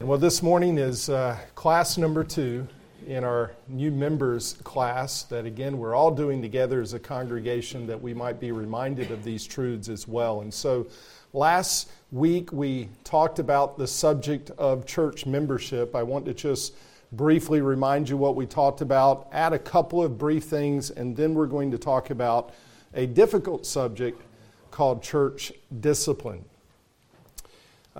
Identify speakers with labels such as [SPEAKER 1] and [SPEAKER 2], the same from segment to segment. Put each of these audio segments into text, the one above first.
[SPEAKER 1] Well, this morning is uh, class number two in our new members class that, again, we're all doing together as a congregation that we might be reminded of these truths as well. And so last week we talked about the subject of church membership. I want to just briefly remind you what we talked about, add a couple of brief things, and then we're going to talk about a difficult subject called church discipline.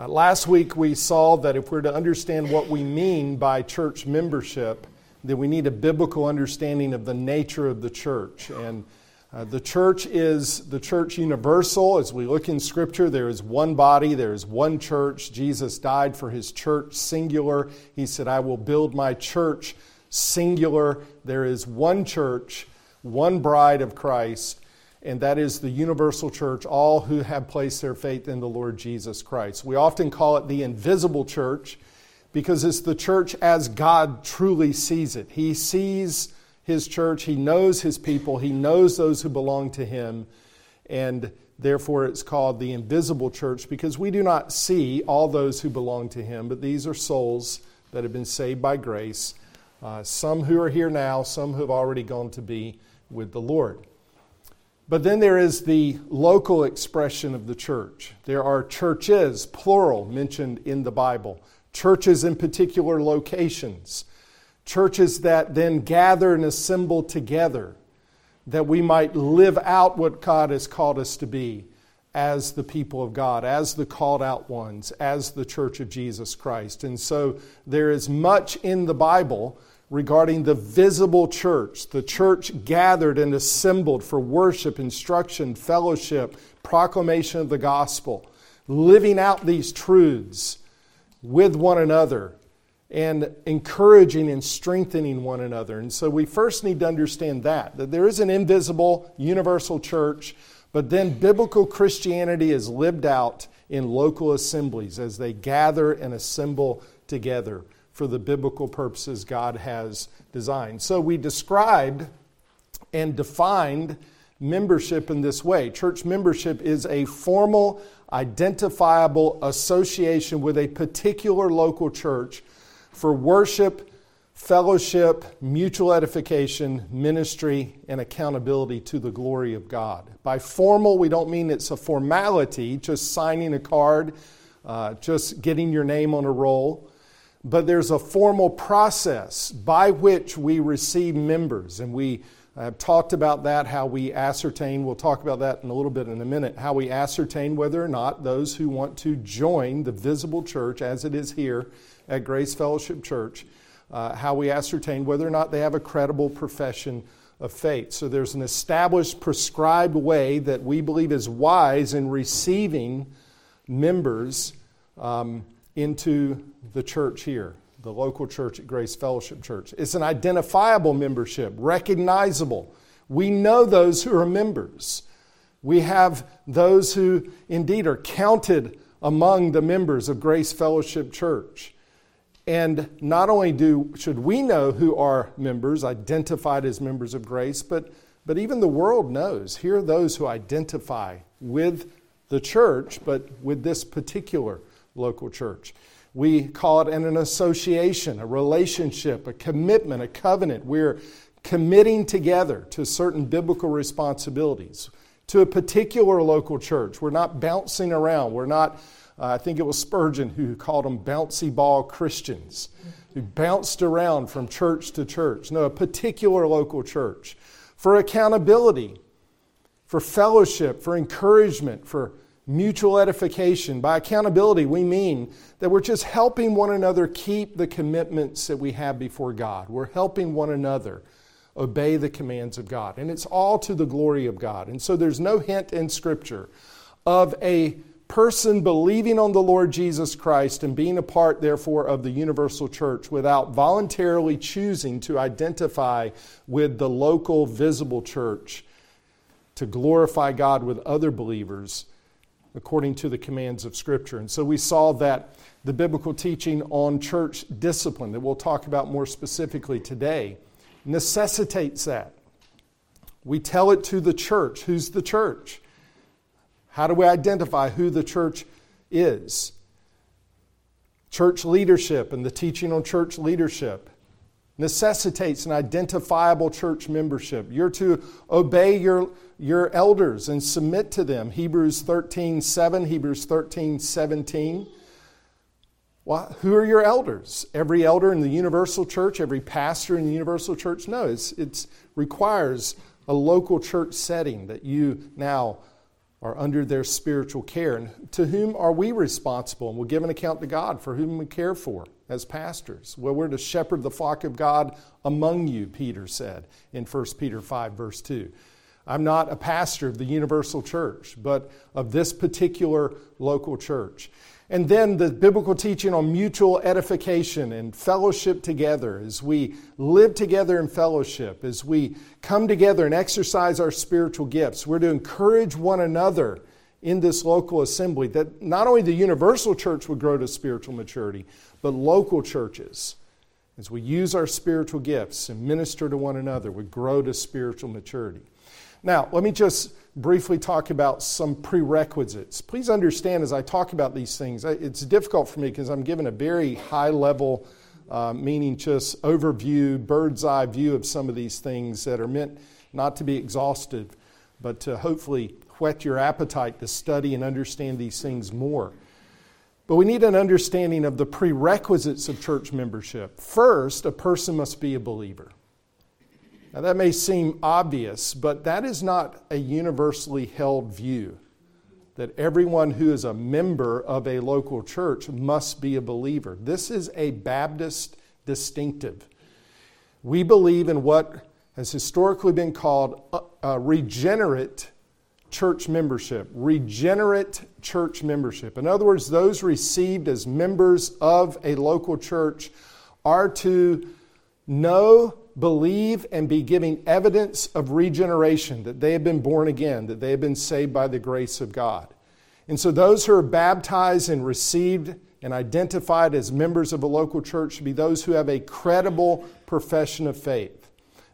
[SPEAKER 1] Uh, last week, we saw that if we're to understand what we mean by church membership, then we need a biblical understanding of the nature of the church. And uh, the church is the church universal. As we look in Scripture, there is one body, there is one church. Jesus died for his church, singular. He said, I will build my church, singular. There is one church, one bride of Christ and that is the universal church, all who have placed their faith in the Lord Jesus Christ. We often call it the invisible church because it's the church as God truly sees it. He sees his church, he knows his people, he knows those who belong to him, and therefore it's called the invisible church because we do not see all those who belong to him, but these are souls that have been saved by grace. Uh, some who are here now, some who have already gone to be with the Lord. But then there is the local expression of the church. There are churches, plural, mentioned in the Bible, churches in particular locations, churches that then gather and assemble together that we might live out what God has called us to be as the people of God, as the called out ones, as the church of Jesus Christ. And so there is much in the Bible regarding the visible church, the church gathered and assembled for worship, instruction, fellowship, proclamation of the gospel, living out these truths with one another and encouraging and strengthening one another. And so we first need to understand that, that there is an invisible universal church, but then biblical Christianity is lived out in local assemblies as they gather and assemble together for the biblical purposes God has designed. So we described and defined membership in this way. Church membership is a formal, identifiable association with a particular local church for worship, fellowship, mutual edification, ministry, and accountability to the glory of God. By formal, we don't mean it's a formality, just signing a card, uh, just getting your name on a roll but there's a formal process by which we receive members. And we have talked about that, how we ascertain, we'll talk about that in a little bit in a minute, how we ascertain whether or not those who want to join the visible church as it is here at Grace Fellowship Church, uh, how we ascertain whether or not they have a credible profession of faith. So there's an established, prescribed way that we believe is wise in receiving members. Um, into the church here, the local church at Grace Fellowship Church. It's an identifiable membership, recognizable. We know those who are members. We have those who indeed are counted among the members of Grace Fellowship Church. And not only do should we know who are members, identified as members of grace, but, but even the world knows. Here are those who identify with the church, but with this particular local church. We call it an association, a relationship, a commitment, a covenant. We're committing together to certain biblical responsibilities to a particular local church. We're not bouncing around. We're not, uh, I think it was Spurgeon who called them bouncy ball Christians, who bounced around from church to church. No, a particular local church. For accountability, for fellowship, for encouragement, for mutual edification. By accountability, we mean that we're just helping one another keep the commitments that we have before God. We're helping one another obey the commands of God. And it's all to the glory of God. And so there's no hint in Scripture of a person believing on the Lord Jesus Christ and being a part, therefore, of the universal church without voluntarily choosing to identify with the local visible church to glorify God with other believers according to the commands of Scripture. And so we saw that the biblical teaching on church discipline, that we'll talk about more specifically today, necessitates that. We tell it to the church. Who's the church? How do we identify who the church is? Church leadership and the teaching on church leadership necessitates an identifiable church membership. You're to obey your, your elders and submit to them. Hebrews 13 7, Hebrews 13 17. Well, who are your elders? Every elder in the universal church, every pastor in the universal church? No, it's, it requires a local church setting that you now are under their spiritual care. And to whom are we responsible? And we'll give an account to God for whom we care for as pastors. Well, we're to shepherd the flock of God among you, Peter said in 1 Peter 5, verse 2. I'm not a pastor of the universal church, but of this particular local church. And then the biblical teaching on mutual edification and fellowship together as we live together in fellowship, as we come together and exercise our spiritual gifts. We're to encourage one another in this local assembly that not only the universal church would grow to spiritual maturity, but local churches, as we use our spiritual gifts and minister to one another, we grow to spiritual maturity. Now, let me just briefly talk about some prerequisites. Please understand as I talk about these things, it's difficult for me because I'm given a very high level, uh, meaning just overview, bird's eye view of some of these things that are meant not to be exhaustive, but to hopefully whet your appetite to study and understand these things more. But we need an understanding of the prerequisites of church membership. First, a person must be a believer. Now, that may seem obvious, but that is not a universally held view that everyone who is a member of a local church must be a believer. This is a Baptist distinctive. We believe in what has historically been called a, a regenerate church membership. Regenerate church membership. In other words, those received as members of a local church are to know believe and be giving evidence of regeneration, that they have been born again, that they have been saved by the grace of God. And so those who are baptized and received and identified as members of a local church should be those who have a credible profession of faith.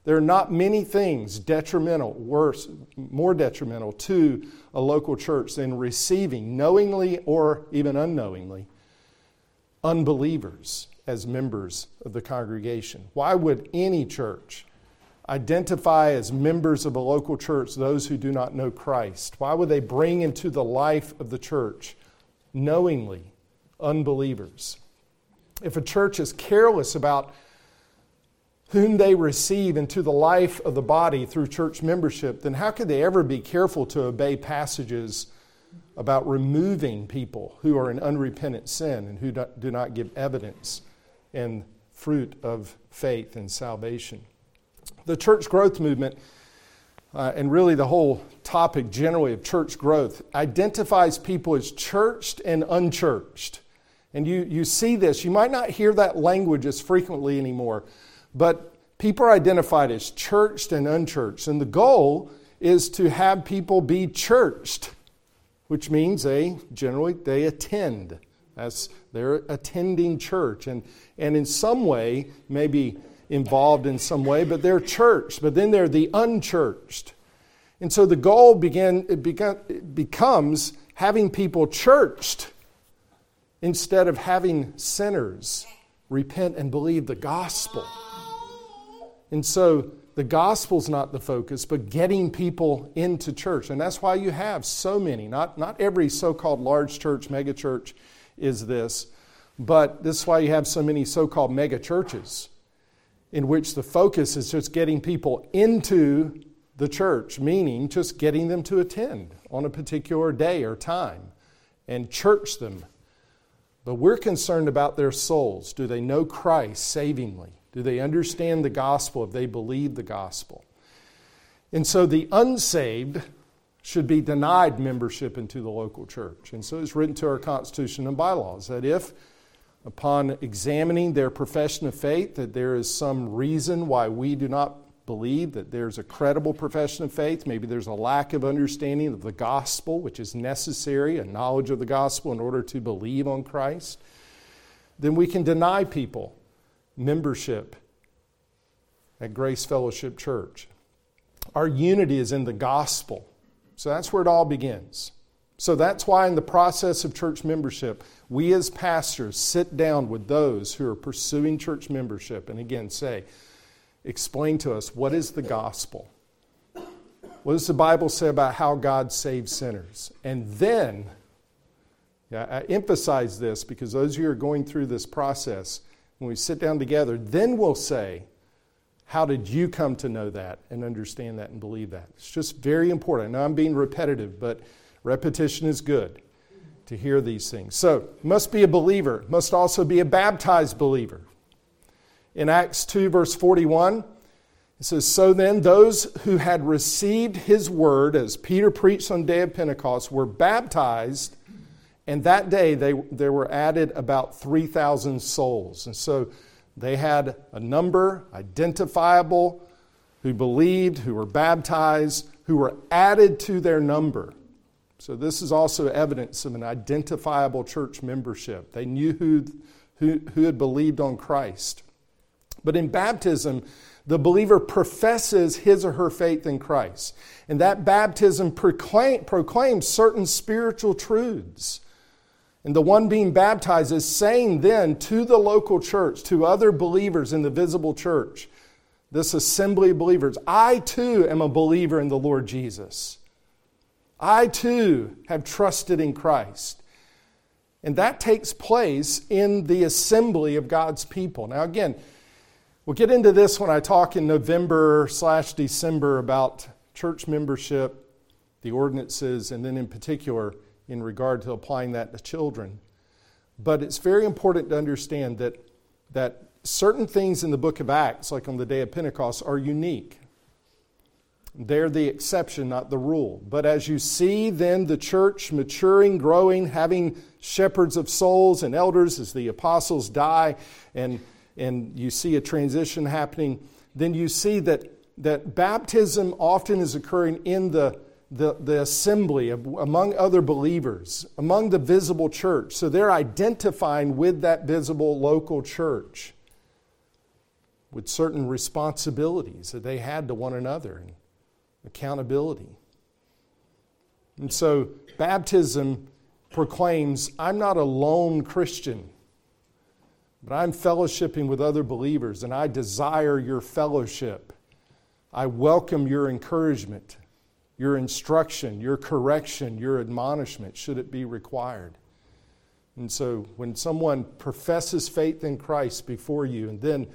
[SPEAKER 1] There are not many things detrimental, worse, more detrimental to a local church than receiving, knowingly or even unknowingly, unbelievers as members of the congregation. Why would any church identify as members of a local church those who do not know Christ? Why would they bring into the life of the church knowingly unbelievers? If a church is careless about whom they receive into the life of the body through church membership, then how could they ever be careful to obey passages about removing people who are in unrepentant sin and who do not give evidence and fruit of faith and salvation. The church growth movement, uh, and really the whole topic generally of church growth, identifies people as churched and unchurched. And you, you see this. You might not hear that language as frequently anymore, but people are identified as churched and unchurched. And the goal is to have people be churched, which means they generally they attend. That's they're attending church and, and in some way, maybe involved in some way, but they're churched. But then they're the unchurched. And so the goal begin, it, begun, it becomes having people churched instead of having sinners repent and believe the gospel. And so the gospel's not the focus, but getting people into church. And that's why you have so many, not, not every so called large church, mega church is this. But this is why you have so many so called mega churches in which the focus is just getting people into the church, meaning just getting them to attend on a particular day or time and church them. But we're concerned about their souls. Do they know Christ savingly? Do they understand the gospel if they believe the gospel? And so the unsaved should be denied membership into the local church. And so it's written to our Constitution and bylaws that if, upon examining their profession of faith, that there is some reason why we do not believe that there's a credible profession of faith, maybe there's a lack of understanding of the gospel, which is necessary, a knowledge of the gospel in order to believe on Christ, then we can deny people membership at Grace Fellowship Church. Our unity is in the gospel so that's where it all begins. So that's why, in the process of church membership, we as pastors sit down with those who are pursuing church membership and again say, explain to us what is the gospel? What does the Bible say about how God saves sinners? And then, yeah, I emphasize this because those of you who are going through this process, when we sit down together, then we'll say, how did you come to know that and understand that and believe that? It's just very important. Now I'm being repetitive, but repetition is good to hear these things. So, must be a believer, must also be a baptized believer. In Acts 2, verse 41, it says, So then, those who had received his word, as Peter preached on the day of Pentecost, were baptized, and that day they, there were added about 3,000 souls. And so, they had a number, identifiable, who believed, who were baptized, who were added to their number. So, this is also evidence of an identifiable church membership. They knew who, who, who had believed on Christ. But in baptism, the believer professes his or her faith in Christ. And that baptism proclaim, proclaims certain spiritual truths. And the one being baptized is saying then to the local church, to other believers in the visible church, this assembly of believers, I too am a believer in the Lord Jesus. I too have trusted in Christ. And that takes place in the assembly of God's people. Now, again, we'll get into this when I talk in November slash December about church membership, the ordinances, and then in particular, in regard to applying that to children. But it's very important to understand that, that certain things in the book of Acts, like on the day of Pentecost, are unique. They're the exception, not the rule. But as you see then the church maturing, growing, having shepherds of souls and elders as the apostles die, and, and you see a transition happening, then you see that, that baptism often is occurring in the the, the assembly of, among other believers, among the visible church. So they're identifying with that visible local church with certain responsibilities that they had to one another and accountability. And so baptism proclaims I'm not a lone Christian, but I'm fellowshipping with other believers and I desire your fellowship. I welcome your encouragement your instruction, your correction, your admonishment, should it be required. And so when someone professes faith in Christ before you and then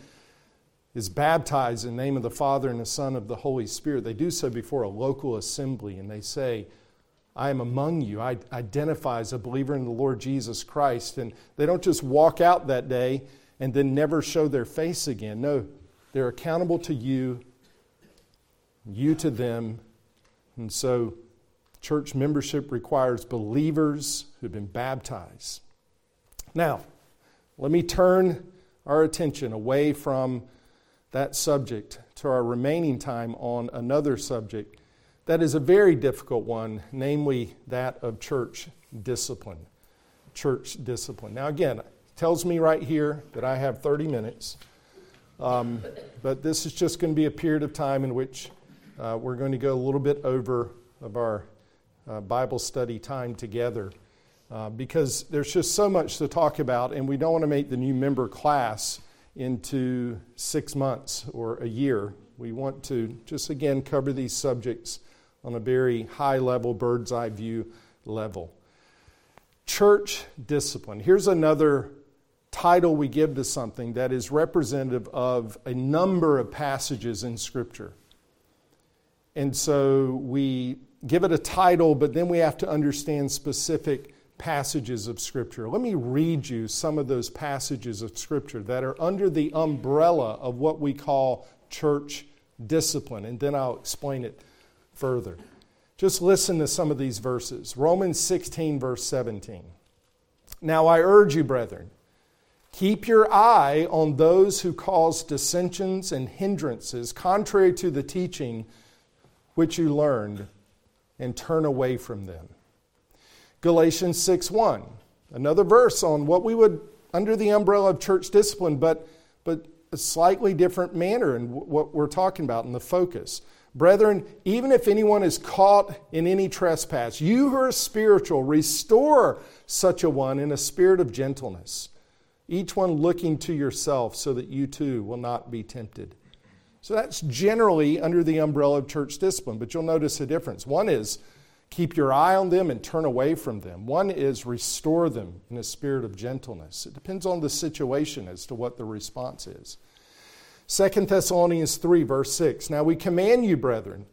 [SPEAKER 1] is baptized in the name of the Father and the Son of the Holy Spirit, they do so before a local assembly and they say, I am among you. I identify as a believer in the Lord Jesus Christ. And they don't just walk out that day and then never show their face again. No, they're accountable to you, you to them, and so, church membership requires believers who've been baptized. Now, let me turn our attention away from that subject to our remaining time on another subject that is a very difficult one, namely that of church discipline. Church discipline. Now, again, tells me right here that I have 30 minutes, um, but this is just going to be a period of time in which uh, we're going to go a little bit over of our uh, Bible study time together uh, because there's just so much to talk about, and we don't want to make the new member class into six months or a year. We want to just again cover these subjects on a very high level, bird's eye view level. Church discipline. Here's another title we give to something that is representative of a number of passages in Scripture. And so we give it a title, but then we have to understand specific passages of Scripture. Let me read you some of those passages of Scripture that are under the umbrella of what we call church discipline, and then I'll explain it further. Just listen to some of these verses Romans 16, verse 17. Now I urge you, brethren, keep your eye on those who cause dissensions and hindrances contrary to the teaching which you learned and turn away from them. Galatians 6 1, another verse on what we would, under the umbrella of church discipline, but, but a slightly different manner in what we're talking about in the focus. Brethren, even if anyone is caught in any trespass, you who are spiritual, restore such a one in a spirit of gentleness, each one looking to yourself so that you too will not be tempted. So that's generally under the umbrella of church discipline, but you'll notice a difference. One is keep your eye on them and turn away from them, one is restore them in a spirit of gentleness. It depends on the situation as to what the response is. 2 Thessalonians 3, verse 6. Now we command you, brethren,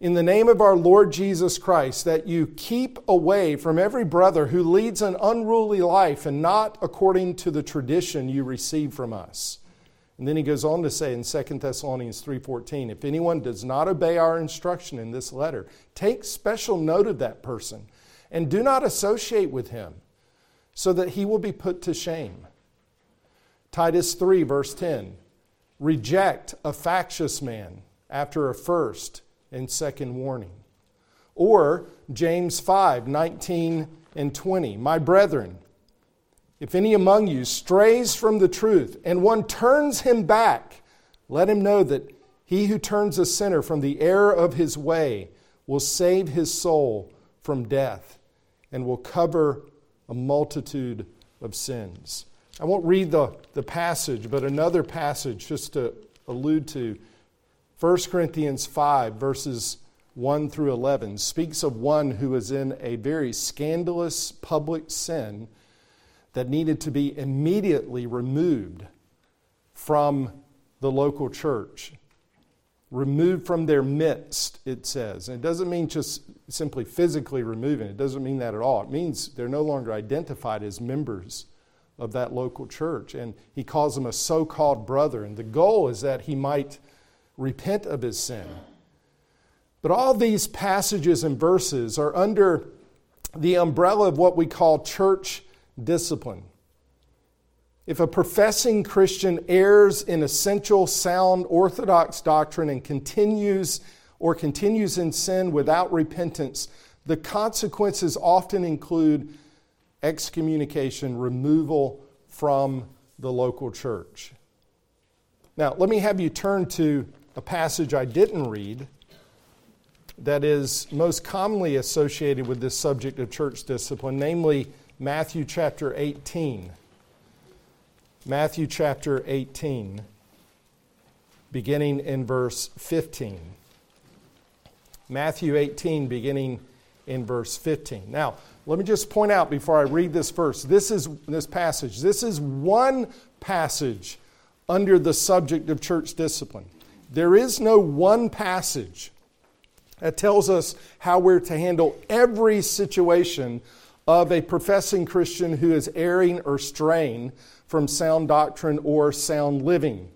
[SPEAKER 1] in the name of our Lord Jesus Christ, that you keep away from every brother who leads an unruly life and not according to the tradition you received from us. And then he goes on to say in 2 Thessalonians 3:14, if anyone does not obey our instruction in this letter, take special note of that person and do not associate with him, so that he will be put to shame. Titus 3 verse 10, reject a factious man after a first and second warning. Or James 5 19 and 20. My brethren, if any among you strays from the truth and one turns him back, let him know that he who turns a sinner from the error of his way will save his soul from death and will cover a multitude of sins. I won't read the, the passage, but another passage just to allude to 1 Corinthians 5, verses 1 through 11, speaks of one who was in a very scandalous public sin that needed to be immediately removed from the local church. Removed from their midst, it says. And it doesn't mean just simply physically removing, it doesn't mean that at all. It means they're no longer identified as members of that local church. And he calls him a so called brother. And the goal is that he might repent of his sin. But all these passages and verses are under the umbrella of what we call church discipline. If a professing Christian errs in essential, sound, orthodox doctrine and continues or continues in sin without repentance, the consequences often include excommunication, removal from the local church. Now, let me have you turn to a passage I didn't read that is most commonly associated with this subject of church discipline, namely Matthew chapter 18. Matthew chapter 18, beginning in verse 15. Matthew 18, beginning in verse 15. Now, let me just point out before I read this verse, this is this passage. This is one passage under the subject of church discipline. There is no one passage that tells us how we're to handle every situation of a professing Christian who is erring or straying from sound doctrine or sound living.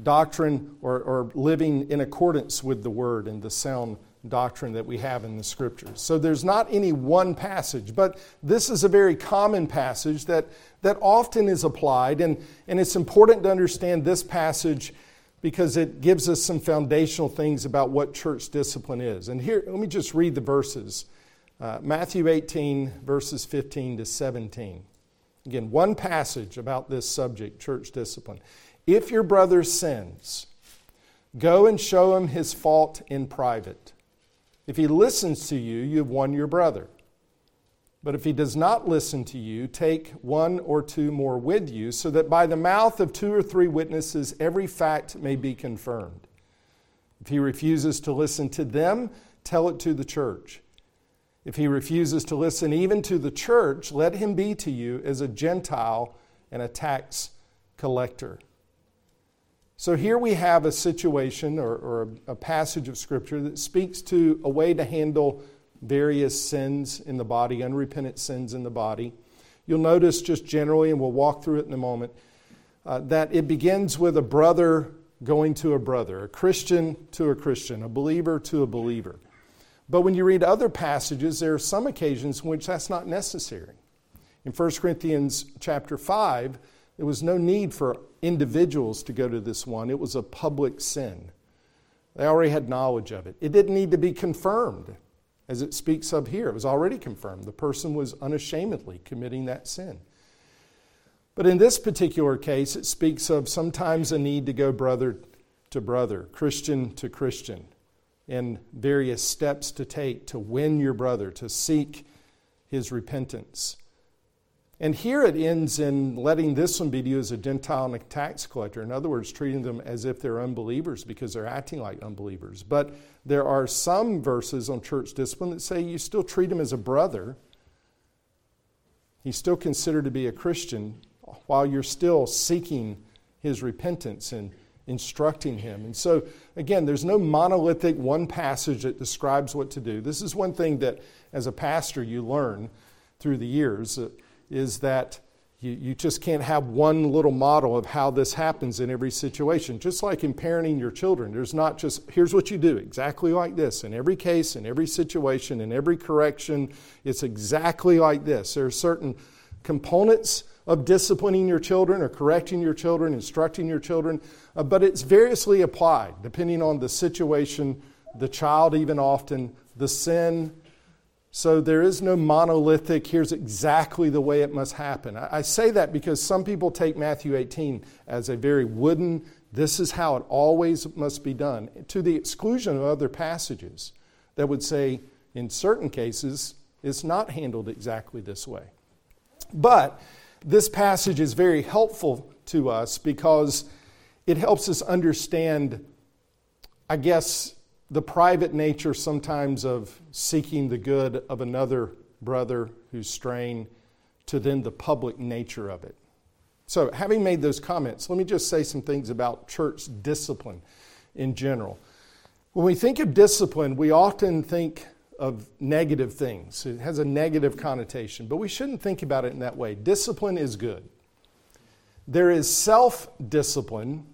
[SPEAKER 1] Doctrine or, or living in accordance with the word and the sound doctrine that we have in the scriptures. So there's not any one passage, but this is a very common passage that, that often is applied, and, and it's important to understand this passage because it gives us some foundational things about what church discipline is. And here, let me just read the verses uh, Matthew 18, verses 15 to 17. Again, one passage about this subject, church discipline. If your brother sins, go and show him his fault in private. If he listens to you, you have won your brother. But if he does not listen to you, take one or two more with you, so that by the mouth of two or three witnesses every fact may be confirmed. If he refuses to listen to them, tell it to the church. If he refuses to listen even to the church, let him be to you as a Gentile and a tax collector. So here we have a situation or, or, a passage of Scripture that speaks to a way to handle various sins in the body, unrepentant sins in the body. You'll notice just generally, and we'll walk through it in a moment, uh, that it begins with a brother going to a brother, a Christian to a Christian, a believer to a believer. But when you read other passages, there are some occasions in which that's not necessary. In 1 Corinthians chapter 5, there was no need for individuals to go to this one, it was a public sin. They already had knowledge of it. It didn't need to be confirmed, as it speaks of here. It was already confirmed. The person was unashamedly committing that sin. But in this particular case, it speaks of sometimes a need to go brother to brother, Christian to Christian, and various steps to take to win your brother, to seek his repentance. And here it ends in letting this one be viewed as a Gentile and a tax collector. In other words, treating them as if they're unbelievers because they're acting like unbelievers. But there are some verses on church discipline that say you still treat him as a brother. He's still considered to be a Christian while you're still seeking his repentance and instructing him. And so, again, there's no monolithic one passage that describes what to do. This is one thing that, as a pastor, you learn through the years uh, is that you, you just can't have one little model of how this happens in every situation. Just like in parenting your children, there's not just, here's what you do, exactly like this. In every case, in every situation, in every correction, it's exactly like this. There are certain components of disciplining your children or correcting your children, instructing your children, uh, but it's variously applied depending on the situation, the child, even often, the sin, so there is no monolithic, here's exactly the way it must happen. I, say that because some people take Matthew 18 as a very wooden, this is how it always must be done, to the exclusion of other passages that would say, in certain cases, it's not handled exactly this way. But this passage is very helpful to us because it helps us understand, I guess, the private nature sometimes of seeking the good of another brother who's straying to then the public nature of it. So, having made those comments, let me just say some things about church discipline in general. When we think of discipline, we often think of negative things. It has a negative connotation, but we shouldn't think about it in that way. Discipline is good. There is self discipline,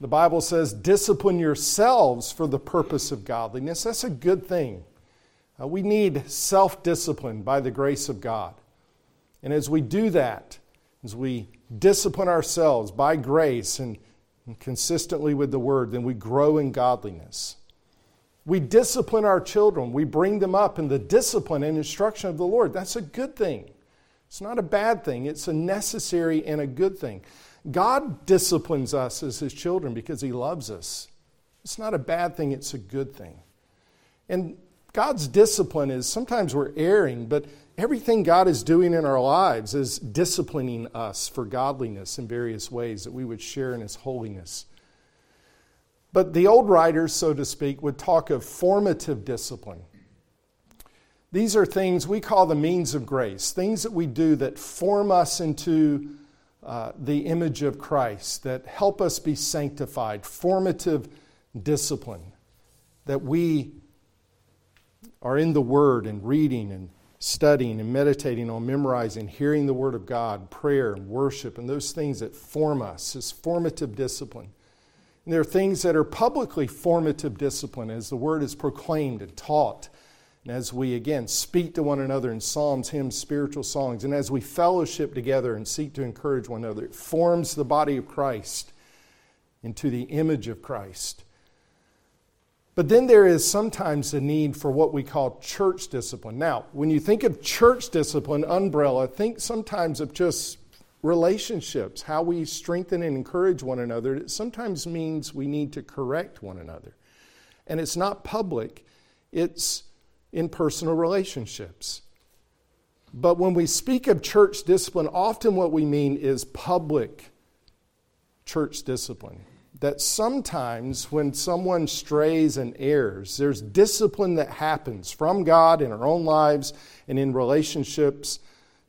[SPEAKER 1] the Bible says, discipline yourselves for the purpose of godliness. That's a good thing. Uh, we need self discipline by the grace of God. And as we do that, as we discipline ourselves by grace and, and consistently with the Word, then we grow in godliness. We discipline our children. We bring them up in the discipline and instruction of the Lord. That's a good thing. It's not a bad thing, it's a necessary and a good thing. God disciplines us as His children because He loves us. It's not a bad thing, it's a good thing. And God's discipline is sometimes we're erring, but everything God is doing in our lives is disciplining us for godliness in various ways that we would share in His holiness. But the old writers, so to speak, would talk of formative discipline. These are things we call the means of grace, things that we do that form us into uh, the image of Christ, that help us be sanctified, formative discipline, that we are in the Word and reading and studying and meditating on memorizing, hearing the Word of God, prayer and worship, and those things that form us, is formative discipline. There are things that are publicly formative discipline as the Word is proclaimed and taught and as we, again, speak to one another in psalms, hymns, spiritual songs, and as we fellowship together and seek to encourage one another, it forms the body of Christ into the image of Christ. But then there is sometimes a need for what we call church discipline. Now, when you think of church discipline, umbrella, think sometimes of just relationships, how we strengthen and encourage one another. It sometimes means we need to correct one another. And it's not public, it's in personal relationships. But when we speak of church discipline, often what we mean is public church discipline. That sometimes when someone strays and errs, there's discipline that happens from God in our own lives and in relationships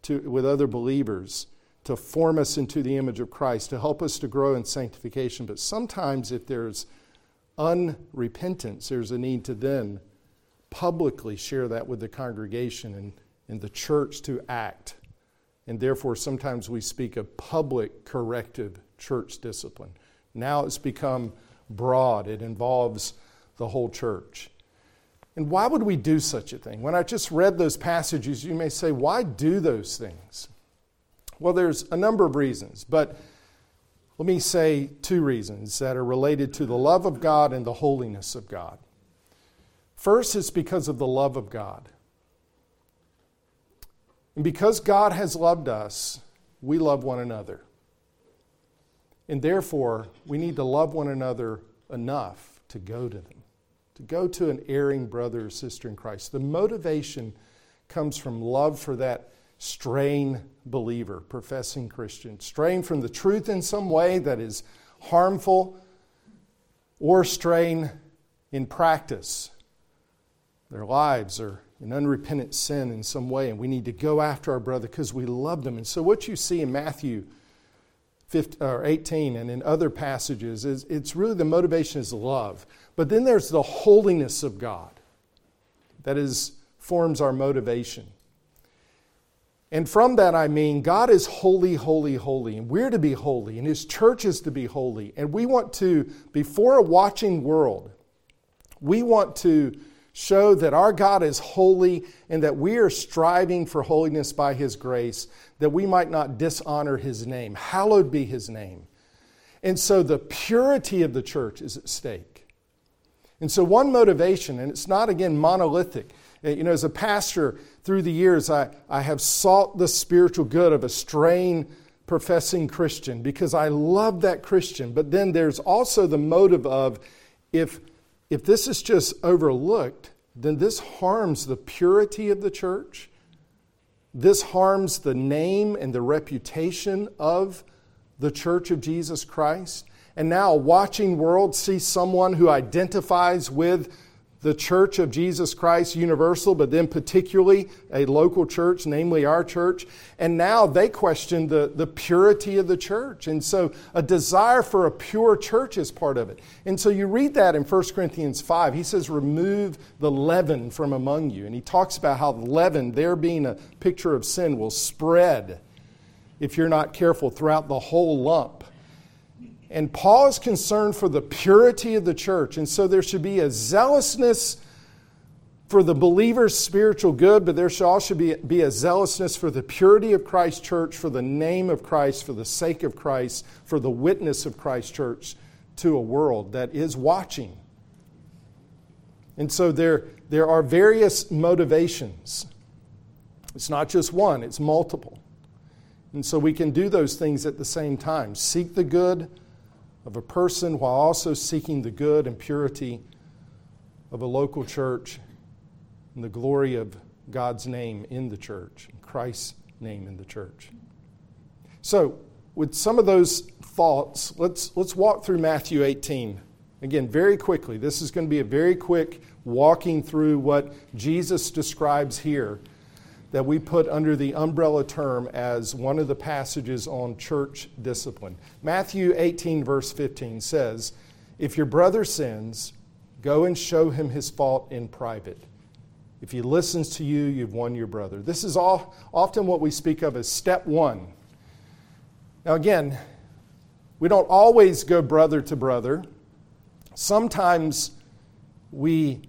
[SPEAKER 1] to, with other believers to form us into the image of Christ, to help us to grow in sanctification. But sometimes if there's unrepentance, there's a need to then publicly share that with the congregation and, and the church to act. And therefore, sometimes we speak of public corrective church discipline. Now it's become broad, it involves the whole church. And why would we do such a thing? When I just read those passages, you may say, why do those things? Well, there's a number of reasons, but let me say two reasons that are related to the love of God and the holiness of God. First, it's because of the love of God. And because God has loved us, we love one another. And therefore, we need to love one another enough to go to them, to go to an erring brother or sister in Christ. The motivation comes from love for that straying believer, professing Christian, straying from the truth in some way that is harmful, or straying in practice. Their lives are in unrepentant sin in some way, and we need to go after our brother because we love them. And so, what you see in Matthew 15, or 18 and in other passages is it's really the motivation is love. But then there's the holiness of God that is, forms our motivation. And from that, I mean, God is holy, holy, holy, and we're to be holy, and His church is to be holy. And we want to, before a watching world, we want to show that our God is holy and that we are striving for holiness by His grace, that we might not dishonor His name. Hallowed be His name. And so the purity of the church is at stake. And so, one motivation, and it's not again monolithic. You know, as a pastor through the years, I, I have sought the spiritual good of a straying, professing Christian because I love that Christian. But then there's also the motive of if if this is just overlooked, then this harms the purity of the church. This harms the name and the reputation of the church of Jesus Christ. And now, a watching world sees someone who identifies with the Church of Jesus Christ Universal, but then particularly a local church, namely our church. And now they question the, the purity of the church. And so a desire for a pure church is part of it. And so you read that in 1 Corinthians 5. He says, Remove the leaven from among you. And he talks about how the leaven, there being a picture of sin, will spread if you're not careful throughout the whole lump. And Paul is concerned for the purity of the church. And so there should be a zealousness for the believer's spiritual good, but there should also be, be a zealousness for the purity of Christ's church, for the name of Christ, for the sake of Christ, for the witness of Christ's church to a world that is watching. And so there, there are various motivations. It's not just one, it's multiple. And so we can do those things at the same time seek the good of a person while also seeking the good and purity of a local church and the glory of God's name in the church, Christ's name in the church. So, with some of those thoughts, let's, let's walk through Matthew 18. Again, very quickly. This is going to be a very quick walking through what Jesus describes here that we put under the umbrella term as one of the passages on church discipline. Matthew 18, verse 15 says, If your brother sins, go and show him his fault in private. If he listens to you, you've won your brother. This is all, often what we speak of as step one. Now, again, we don't always go brother to brother. Sometimes we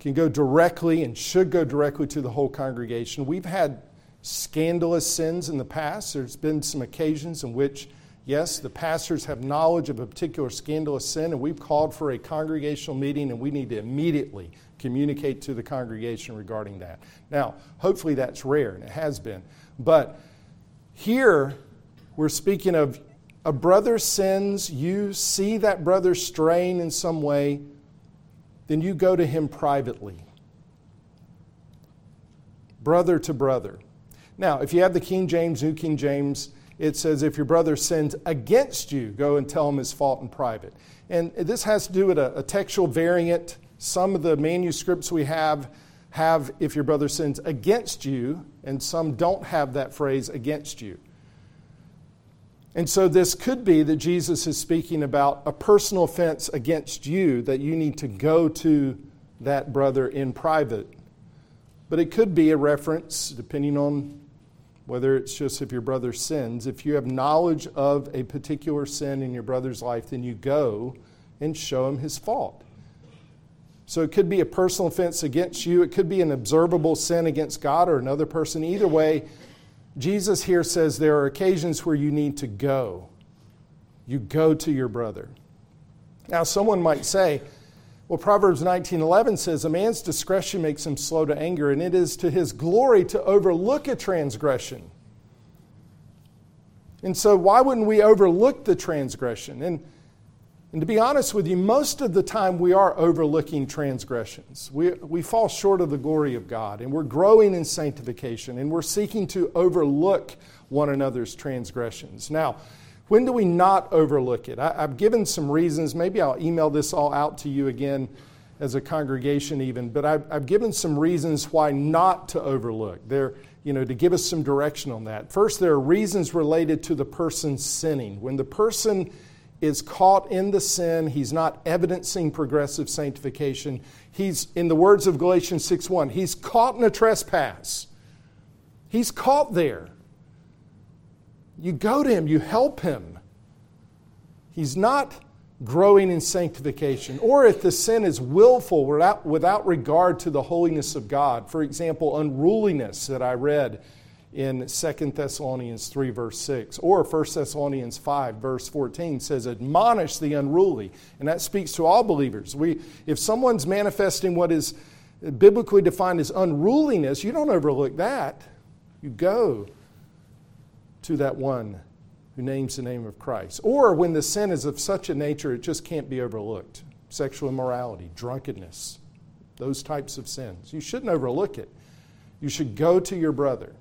[SPEAKER 1] can go directly and should go directly to the whole congregation. We've had scandalous sins in the past. There's been some occasions in which, yes, the pastors have knowledge of a particular scandalous sin, and we've called for a congregational meeting, and we need to immediately communicate to the congregation regarding that. Now, hopefully that's rare, and it has been. But here, we're speaking of a brother sins, you see that brother straying in some way, then you go to him privately, brother to brother. Now, if you have the King James, New King James, it says, if your brother sins against you, go and tell him his fault in private. And this has to do with a, a textual variant. Some of the manuscripts we have have, if your brother sins against you, and some don't have that phrase against you. And so, this could be that Jesus is speaking about a personal offense against you that you need to go to that brother in private. But it could be a reference, depending on whether it's just if your brother sins. If you have knowledge of a particular sin in your brother's life, then you go and show him his fault. So it could be a personal offense against you, it could be an observable sin against God or another person. Either way, Jesus here says there are occasions where you need to go. You go to your brother. Now, someone might say, well, Proverbs 19:11 says, "A man's discretion makes him slow to anger, and it is to his glory to overlook a transgression." And so, why wouldn't we overlook the transgression? And And to be honest with you, most of the time we are overlooking transgressions. We, we fall short of the glory of God, and we're growing in sanctification, and we're seeking to overlook one another's transgressions. Now, when do we not overlook it? I, have given some reasons. Maybe I'll email this all out to you again as a congregation, even, but I've, I've given some reasons why not to overlook. There, you know, to give us some direction on that. First, there are reasons related to the person sinning. When the person is caught in the sin, he's not evidencing progressive sanctification. He's, in the words of Galatians 6 1, he's caught in a trespass. He's caught there. You go to him, you help him. He's not growing in sanctification. Or if the sin is willful without, without regard to the holiness of God, for example, unruliness that I read in 2 Thessalonians 3, verse 6, or 1 Thessalonians 5, verse 14 says, Admonish the unruly. And that speaks to all believers. We, if someone's manifesting what is biblically defined as unruliness, you don't overlook that. You go to that one who names the name of Christ. Or when the sin is of such a nature it just can't be overlooked sexual immorality, drunkenness, those types of sins. You shouldn't overlook it. You should go to your brother.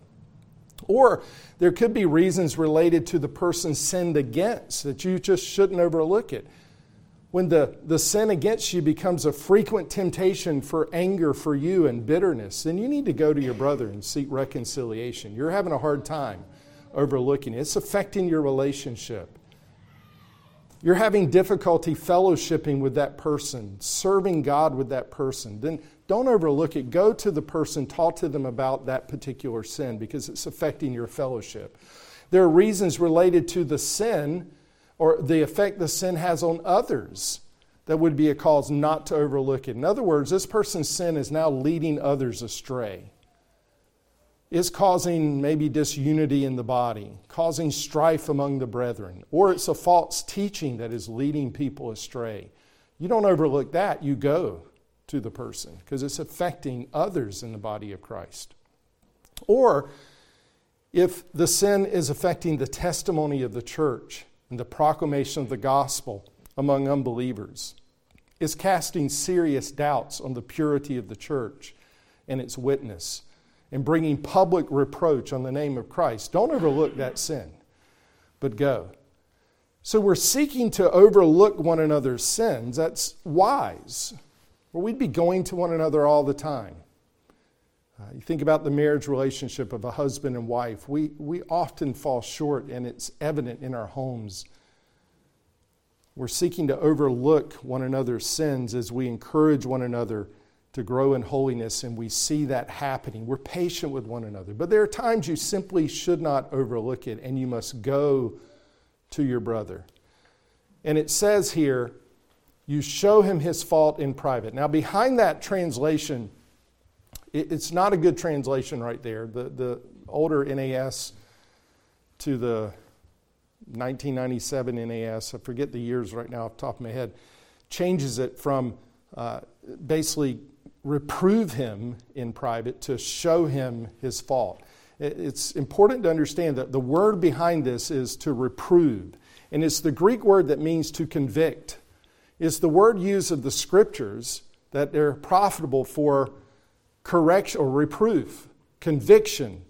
[SPEAKER 1] Or there could be reasons related to the person sinned against that you just shouldn't overlook it. When the, the sin against you becomes a frequent temptation for anger for you and bitterness, then you need to go to your brother and seek reconciliation. You're having a hard time overlooking it, it's affecting your relationship. You're having difficulty fellowshipping with that person, serving God with that person, then don't overlook it. Go to the person, talk to them about that particular sin because it's affecting your fellowship. There are reasons related to the sin or the effect the sin has on others that would be a cause not to overlook it. In other words, this person's sin is now leading others astray. It's causing maybe disunity in the body, causing strife among the brethren, or it's a false teaching that is leading people astray. You don't overlook that, you go to the person because it's affecting others in the body of Christ. Or if the sin is affecting the testimony of the church and the proclamation of the gospel among unbelievers, is casting serious doubts on the purity of the church and its witness and bringing public reproach on the name of Christ. Don't overlook that sin, but go. So we're seeking to overlook one another's sins. That's wise. We'd be going to one another all the time. Uh, you think about the marriage relationship of a husband and wife. We, we often fall short, and it's evident in our homes. We're seeking to overlook one another's sins as we encourage one another to grow in holiness, and we see that happening. We're patient with one another. But there are times you simply should not overlook it, and you must go to your brother. And it says here, you show him his fault in private. Now, behind that translation, it's not a good translation right there. The, the older NAS to the 1997 NAS, I forget the years right now off the top of my head, changes it from uh, basically reprove him in private to show him his fault. It's important to understand that the word behind this is to reprove, and it's the Greek word that means to convict is the word used of the scriptures that they're profitable for correction or reproof, conviction.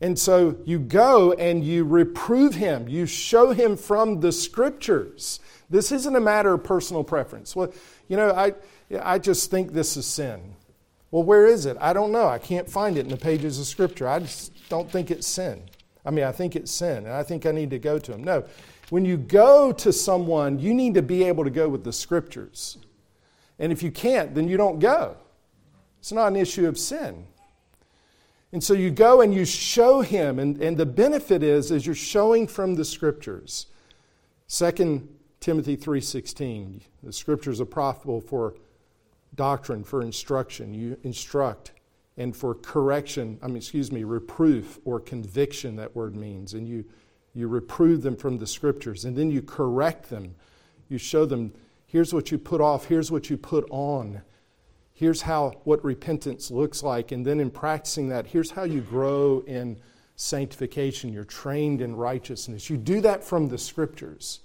[SPEAKER 1] And so you go and you reprove him, you show him from the scriptures. This isn't a matter of personal preference. Well, you know, I, I just think this is sin. Well, where is it? I don't know. I can't find it in the pages of Scripture. I just don't think it's sin. I mean, I think it's sin, and I think I need to go to him. No, when you go to someone, you need to be able to go with the scriptures. And if you can't, then you don't go. It's not an issue of sin. And so you go and you show him, and, and the benefit is is you're showing from the scriptures. 2 Timothy 3:16, the scriptures are profitable for doctrine, for instruction. You instruct and for correction, I mean excuse me, reproof or conviction that word means. And you you reprove them from the scriptures, and then you correct them. You show them here's what you put off, here's what you put on. Here's how what repentance looks like, and then in practicing that, here's how you grow in sanctification. You're trained in righteousness. You do that from the scriptures.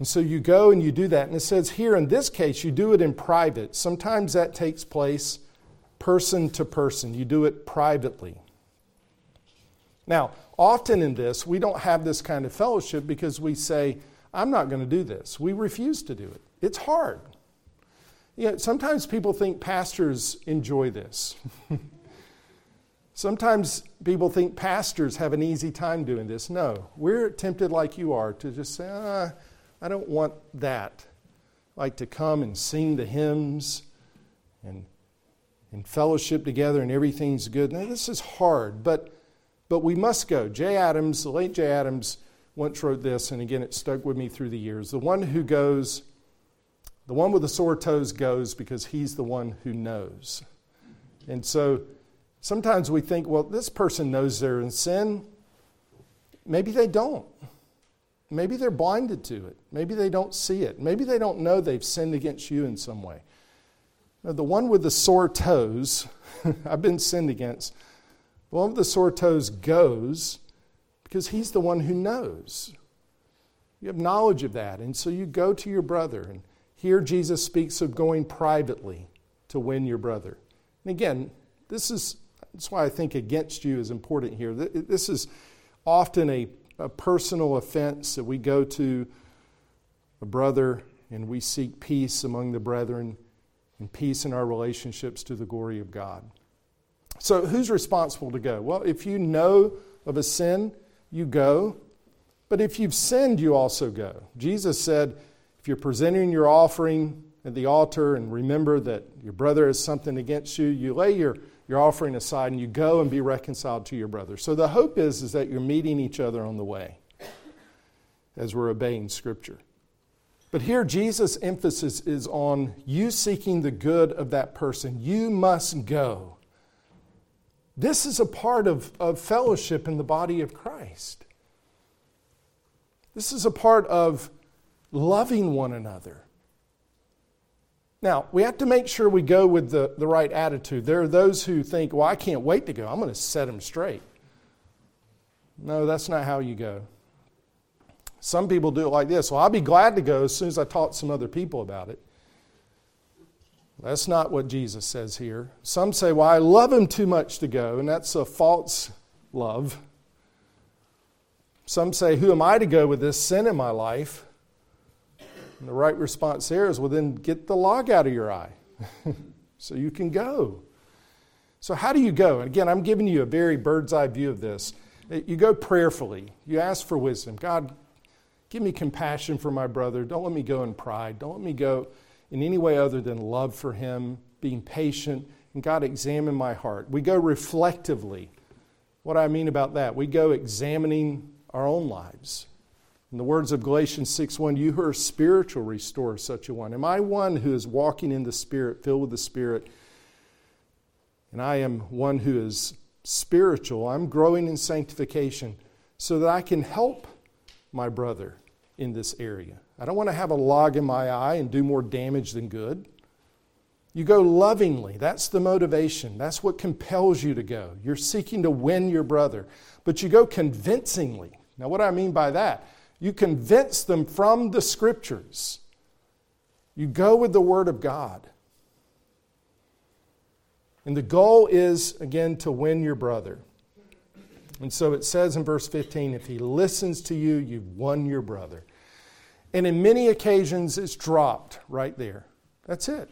[SPEAKER 1] And so you go and you do that. And it says here in this case, you do it in private. Sometimes that takes place person to person, you do it privately. Now, often in this, we don't have this kind of fellowship because we say, I'm not going to do this. We refuse to do it. It's hard. You know, sometimes people think pastors enjoy this. sometimes people think pastors have an easy time doing this. No, we're tempted like you are to just say, ah, I don't want that. Like to come and sing the hymns and, and fellowship together and everything's good. Now, this is hard, but, but we must go. Jay Adams, the late Jay Adams, once wrote this, and again, it stuck with me through the years. The one who goes, the one with the sore toes goes because he's the one who knows. And so sometimes we think, well, this person knows they're in sin. Maybe they don't. Maybe they're blinded to it. Maybe they don't see it. Maybe they don't know they've sinned against you in some way. Now, the one with the sore toes, I've been sinned against. One of the sore toes goes because he's the one who knows. You have knowledge of that. And so you go to your brother. And here Jesus speaks of going privately to win your brother. And again, this is that's why I think against you is important here. This is often a a personal offense that we go to a brother and we seek peace among the brethren and peace in our relationships to the glory of God. So, who's responsible to go? Well, if you know of a sin, you go. But if you've sinned, you also go. Jesus said, if you're presenting your offering at the altar and remember that your brother has something against you, you lay your your offering aside and you go and be reconciled to your brother. So the hope is, is that you're meeting each other on the way as we're obeying Scripture. But here, Jesus' emphasis is on you seeking the good of that person. You must go. This is a part of, of fellowship in the body of Christ. This is a part of loving one another. Now, we have to make sure we go with the, the right attitude. There are those who think, well, I can't wait to go. I'm going to set them straight. No, that's not how you go. Some people do it like this well, I'll be glad to go as soon as I taught some other people about it. That's not what Jesus says here. Some say, well, I love him too much to go, and that's a false love. Some say, who am I to go with this sin in my life? And the right response there is, well, then get the log out of your eye so you can go. So, how do you go? And again, I'm giving you a very bird's eye view of this. Eh, you go prayerfully, you ask for wisdom. God, give me compassion for my brother. Don't let me go in pride. Don't let me go in any way other than love for him, being patient. And God, examine my heart. We go reflectively. What do I mean about that, we go examining our own lives. In the words of Galatians 6:1, you who are spiritual, restore such a one. Am I one who is walking in the Spirit, filled with the Spirit? And I am one who is spiritual. I'm growing in sanctification so that I can help my brother in this area. I don't want to have a log in my eye and do more damage than good. You go lovingly. That's the motivation. That's what compels you to go. You're seeking to win your brother. But you go convincingly. Now, what do I mean by that? You convince them from the scriptures. You go with the Word of God. And the goal is, again, to win your brother. And so it says in verse 15 if he listens to you, you've won your brother. And in many occasions, it's dropped right there. That's it.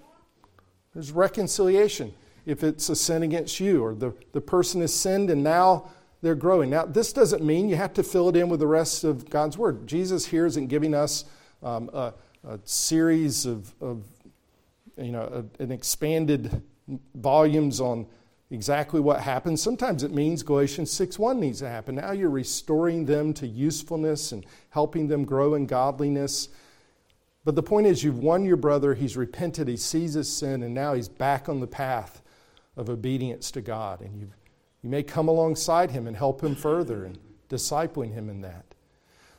[SPEAKER 1] There's reconciliation. If it's a sin against you, or the, the person has sinned and now they're growing. Now, this doesn't mean you have to fill it in with the rest of God's Word. Jesus here isn't giving us um, a, a, series of, of you know, a, an expanded volumes on exactly what happens. Sometimes it means Galatians 6.1 needs to happen. Now you're restoring them to usefulness and helping them grow in godliness. But the point is, you've won your brother, he's repented, he sees his sin, and now he's back on the path of obedience to God. And you've you may come alongside him and help him further and discipling him in that.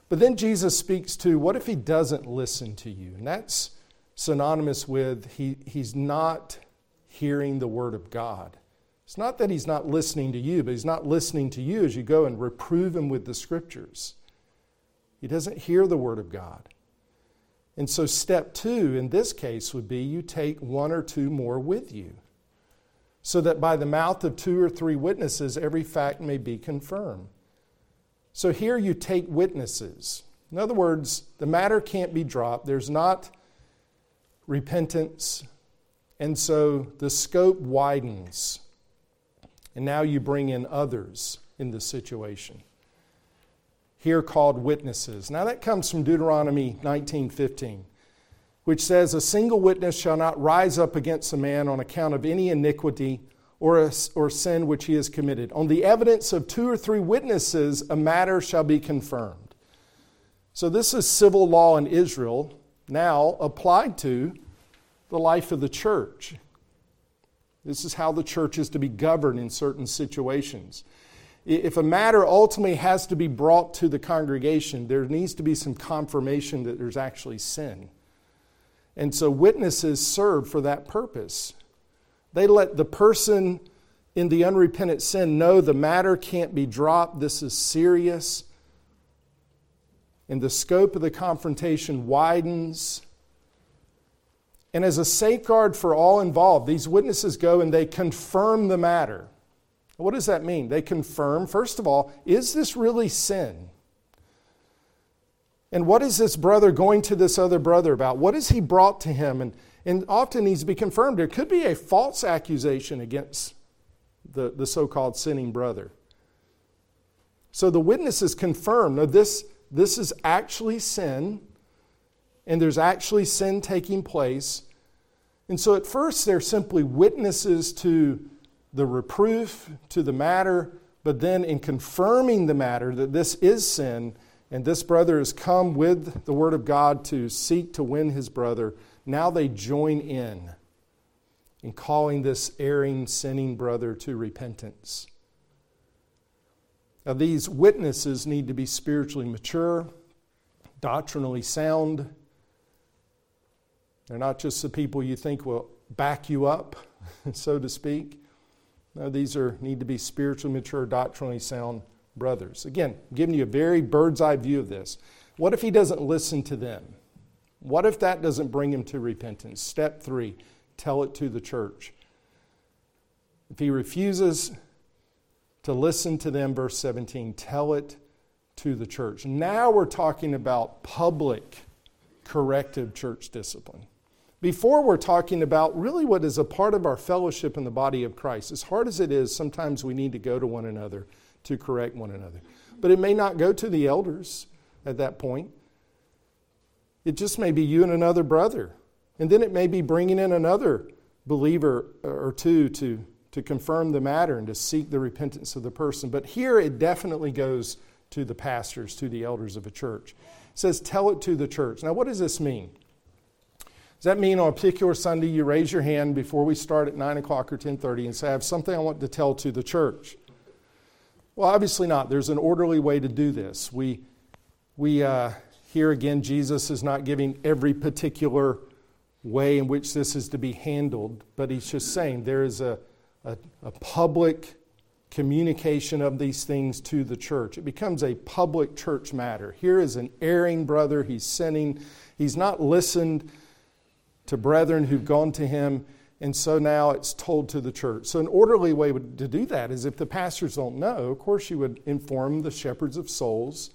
[SPEAKER 1] But then Jesus speaks to what if he doesn't listen to you? And that's synonymous with he, he's not hearing the word of God. It's not that he's not listening to you, but he's not listening to you as you go and reprove him with the scriptures. He doesn't hear the word of God. And so, step two in this case would be you take one or two more with you, so that by the mouth of two or three witnesses, every fact may be confirmed. So, here you take witnesses. In other words, the matter can't be dropped. There's not repentance. And so the scope widens. And now you bring in others in the situation. Here called witnesses. Now that comes from Deuteronomy 19:15, which says a single witness shall not rise up against a man on account of any iniquity or, a, or sin which he has committed. On the evidence of two or three witnesses, a matter shall be confirmed. So, this is civil law in Israel now applied to the life of the church. This is how the church is to be governed in certain situations. If a matter ultimately has to be brought to the congregation, there needs to be some confirmation that there's actually sin. And so witnesses serve for that purpose. They let the person in the unrepentant sin know the matter can't be dropped, this is serious and the scope of the confrontation widens. And as a safeguard for all involved, these witnesses go and they confirm the matter. What does that mean? They confirm, first of all, is this really sin? And what is this brother going to this other brother about? What has he brought to him? And, and often needs to be confirmed. There could be a false accusation against the, the so called sinning brother. So the witnesses confirm no, this, this is actually sin, and there's actually sin taking place. And so at first they're simply witnesses to the reproof, to the matter, but then in confirming the matter that this is sin, and this brother has come with the Word of God to seek to win his brother, now they join in in calling this erring, sinning brother to repentance. Now, these witnesses need to be spiritually mature, doctrinally sound. They're not just the people you think will back you up, so to speak. No, these are need to be spiritually mature, doctrinally sound brothers. Again, I'm giving you a very bird's eye view of this. What if he doesn't listen to them? What if that doesn't bring him to repentance? Step three, tell it to the church. If he refuses, to listen to them, verse 17, tell it to the church. Now we're talking about public corrective church discipline. Before we're talking about really what is a part of our fellowship in the body of Christ. As hard as it is, sometimes we need to go to one another to correct one another. But it may not go to the elders at that point. It just may be you and another brother. And then it may be bringing in another believer or two to to confirm the matter and to seek the repentance of the person. But here it definitely goes to the pastors, to the elders of a church. It says, tell it to the church. Now, what does this mean? Does that mean on a particular Sunday you raise your hand before we start at 9 o'clock or 10.30 and say, I have something I want to tell to the church? Well, obviously not. There's an orderly way to do this. We, we uh, here again, Jesus is not giving every particular way in which this is to be handled, but he's just saying there is a a, a public communication of these things to the church. It becomes a public church matter. Here is an erring brother, he's sinning, he's not listened to brethren who've gone to him, and so now it's told to the church. So, an orderly way to do that is if the pastors don't know, of course, you would inform the shepherds of souls,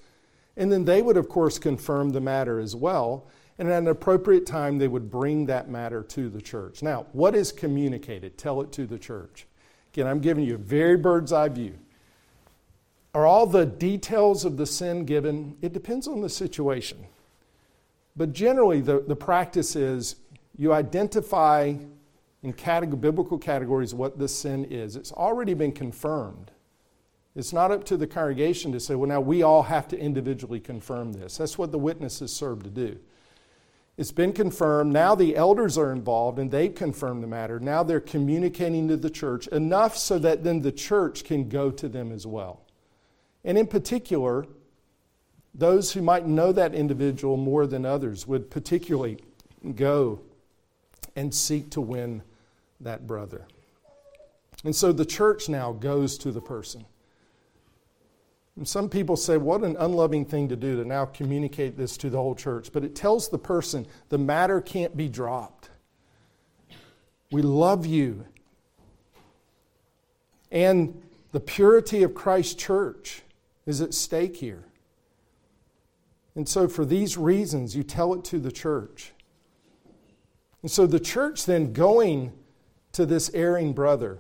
[SPEAKER 1] and then they would, of course, confirm the matter as well. And at an appropriate time, they would bring that matter to the church. Now, what is communicated? Tell it to the church. Again, I'm giving you a very bird's eye view. Are all the details of the sin given? It depends on the situation. But generally, the, the practice is you identify in biblical categories what this sin is. It's already been confirmed. It's not up to the congregation to say, well, now we all have to individually confirm this. That's what the witnesses serve to do. It's been confirmed. Now the elders are involved and they've confirmed the matter. Now they're communicating to the church enough so that then the church can go to them as well. And in particular, those who might know that individual more than others would particularly go and seek to win that brother. And so the church now goes to the person. some people say, what an unloving thing to do to now communicate this to the whole church. But it tells the person the matter can't be dropped. We love you. And the purity of Christ's church is at stake here. And so, for these reasons, you tell it to the church. And so, the church then going to this erring brother,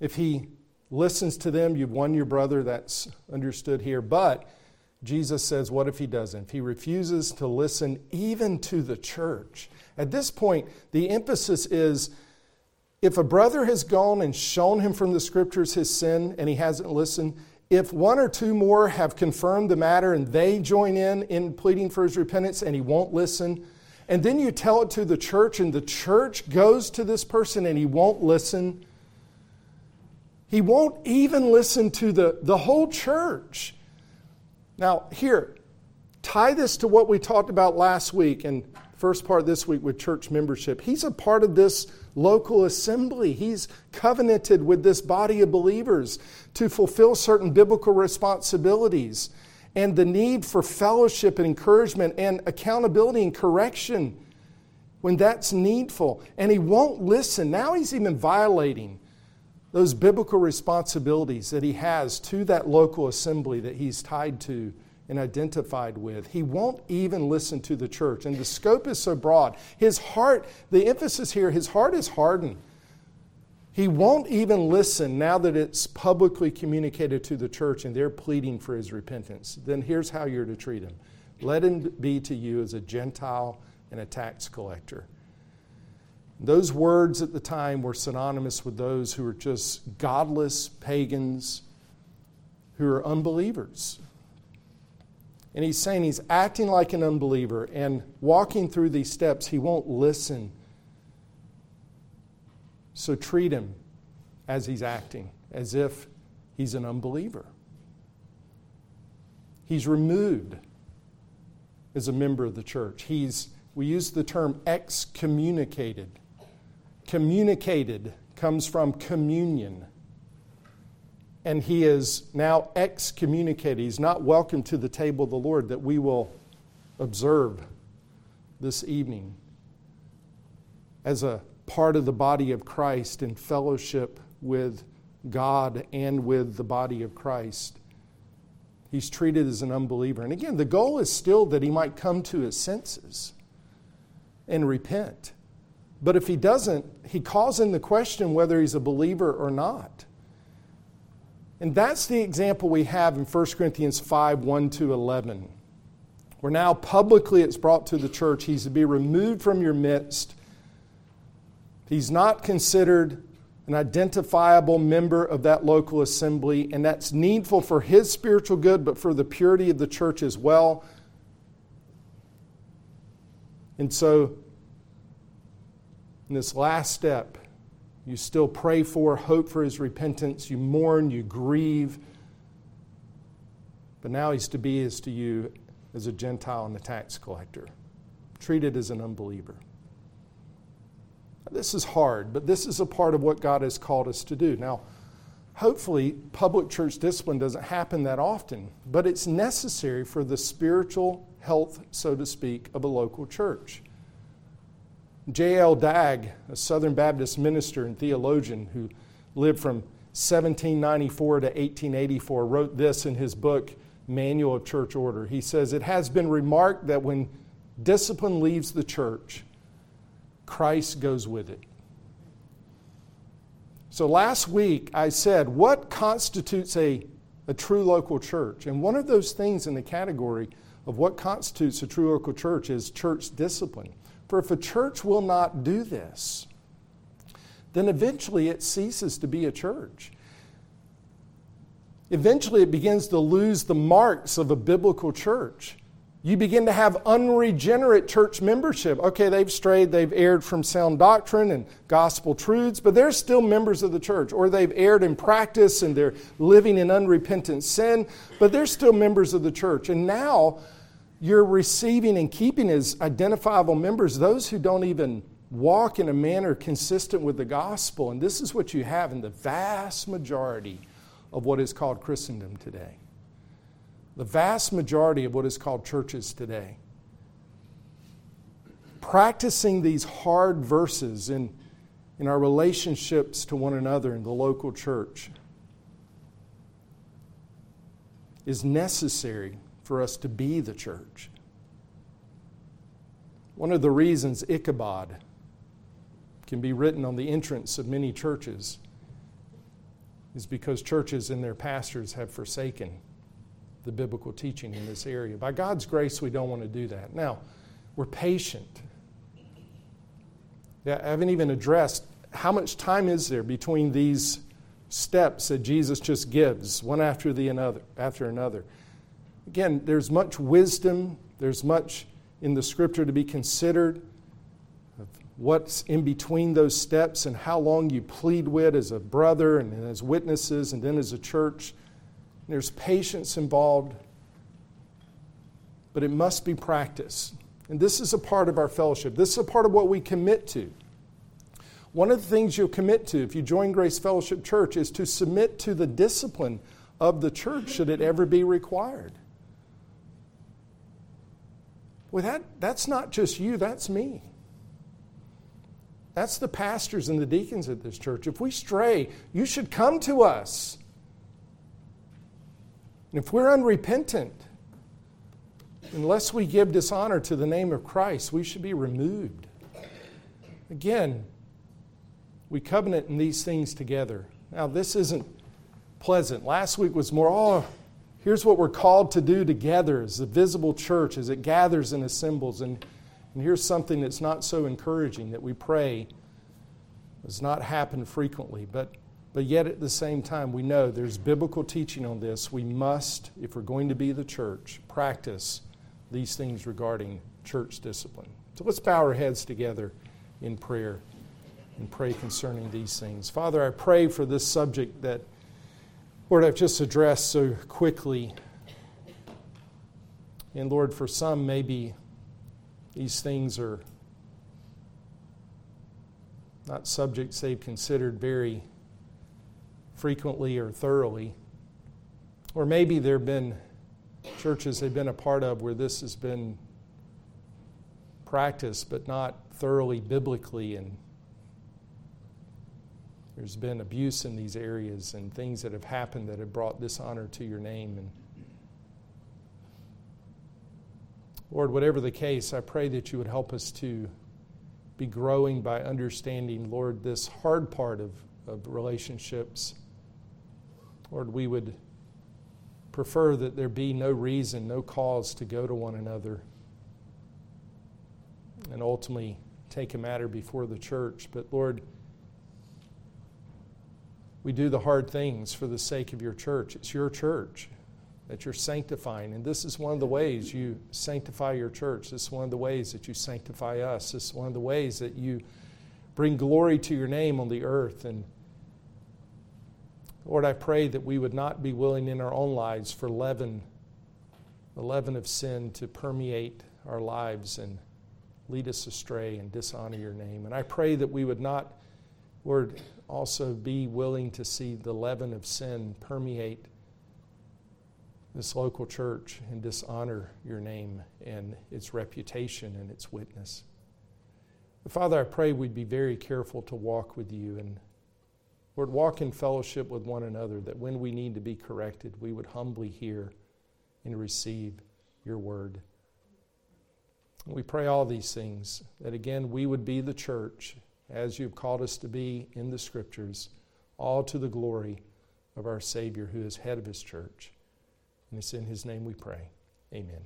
[SPEAKER 1] if he listens to them, you've won your brother. That's understood here. But Jesus says, what if he doesn't? If he refuses to listen even to the church. At this point, the emphasis is if a brother has gone and shown him from the scriptures his sin and he hasn't listened, if one or two more have confirmed the matter and they join in in pleading for his repentance and he won't listen, and then you tell it to the church and the church goes to this person and he won't listen, he won't even listen to the, the whole church. Now, here, tie this to what we talked about last week and first part this week with church membership. He's a part of this local assembly. He's covenanted with this body of believers to fulfill certain biblical responsibilities and the need for fellowship and encouragement and accountability and correction when that's needful. And he won't listen. Now he's even violating those biblical responsibilities that he has to that local assembly that he's tied to and identified with. He won't even listen to the church. And the scope is so broad. His heart, the emphasis here, his heart is hardened. He won't even listen now that it's publicly communicated to the church and they're pleading for his repentance. Then here's how you're to treat him let him be to you as a Gentile and a tax collector. Those words at the time were synonymous with those who were just godless pagans who are unbelievers. And he's saying he's acting like an unbeliever and walking through these steps, he won't listen. So treat him as he's acting, as if he's an unbeliever. He's removed as a member of the church. He's, we use the term excommunicated. Communicated comes from communion and he is now excommunicated. He's not welcome to the table of the Lord that we will observe this evening as a part of the body of Christ in fellowship with God and with the body of Christ. He's treated as an unbeliever. And again, the goal is still that he might come to his senses and repent. But if he doesn't, he calls in the question whether he's a believer or not. And that's the example we have in 1 Corinthians 5 1 to 11. Where now publicly it's brought to the church, he's to be removed from your midst. He's not considered an identifiable member of that local assembly, and that's needful for his spiritual good, but for the purity of the church as well. And so, in this last step, you still pray for, hope for his repentance. You mourn, you grieve. But now he's to be as to you as a Gentile and a tax collector, treated as an unbeliever. This is hard, but this is a part of what God has called us to do. Now, hopefully, public church discipline doesn't happen that often, but it's necessary for the spiritual health, so to speak, of a local church. J.L. Dagg, a Southern Baptist minister and theologian who lived from 1794 to 1884, wrote this in his book, Manual of Church Order. He says, It has been remarked that when discipline leaves the church, Christ goes with it. So last week I said, What constitutes a, a true local church? And one of those things in the category of what constitutes a true local church is church discipline. For if a church will not do this, then eventually it ceases to be a church. Eventually it begins to lose the marks of a biblical church. You begin to have unregenerate church membership. Okay, they've strayed, they've erred from sound doctrine and gospel truths, but they're still members of the church. Or they've erred in practice and they're living in unrepentant sin, but they're still members of the church. And now, you're receiving and keeping as identifiable members those who don't even walk in a manner consistent with the gospel. And this is what you have in the vast majority of what is called Christendom today. The vast majority of what is called churches today. Practicing these hard verses in, in our relationships to one another in the local church is necessary for us to be the church. One of the reasons Ichabod can be written on the entrance of many churches is because churches and their pastors have forsaken the biblical teaching in this area. By God's grace, we don't want to do that. Now, we're patient. Yeah, I haven't even addressed how much time is there between these steps that Jesus just gives, one after the another, after another. Again, there's much wisdom, there's much in the scripture to be considered of what's in between those steps and how long you plead with as a brother and as witnesses and then as a church. There's patience involved, but it must be practiced. And this is a part of our fellowship. This is a part of what we commit to. One of the things you'll commit to if you join Grace Fellowship Church is to submit to the discipline of the church should it ever be required. Well, that, that's not just you, that's me. That's the pastors and the deacons at this church. If we stray, you should come to us. And if we're unrepentant, unless we give dishonor to the name of Christ, we should be removed. Again, we covenant in these things together. Now, this isn't pleasant. Last week was more, oh, here's what we're called to do together as the visible church as it gathers and assembles. And, and here's something that's not so encouraging that we pray does not happen frequently. But, but yet at the same time, we know there's biblical teaching on this. We must, if we're going to be the church, practice these things regarding church discipline. So let's bow our heads together in prayer and pray concerning these things. Father, I pray for this subject that, Lord, I've just addressed so quickly. And Lord, for some, maybe these things are not subjects they've considered very frequently or thoroughly. Or maybe there have been churches they've been a part of where this has been practiced, but not thoroughly biblically and there's been abuse in these areas and things that have happened that have brought dishonor to your name. And Lord, whatever the case, I pray that you would help us to be growing by understanding, Lord, this hard part of, of relationships. Lord, we would prefer that there be no reason, no cause to go to one another and ultimately take a matter before the church. But Lord, we do the hard things for the sake of your church. It's your church that you're sanctifying. And this is one of the ways you sanctify your church. This is one of the ways that you sanctify us. This is one of the ways that you bring glory to your name on the earth. And Lord, I pray that we would not be willing in our own lives for leaven, the leaven of sin, to permeate our lives and lead us astray and dishonor your name. And I pray that we would not, Lord, also be willing to see the leaven of sin permeate this local church and dishonor your name and its reputation and its witness. Father, I pray we'd be very careful to walk with you and Lord, walk in fellowship with one another that when we need to be corrected, we would humbly hear and receive your word. we pray all these things that again we would be the church as you've called us to be in the Scriptures, all to the glory of our Savior who is head of His church. And it's in His name we pray. Amen.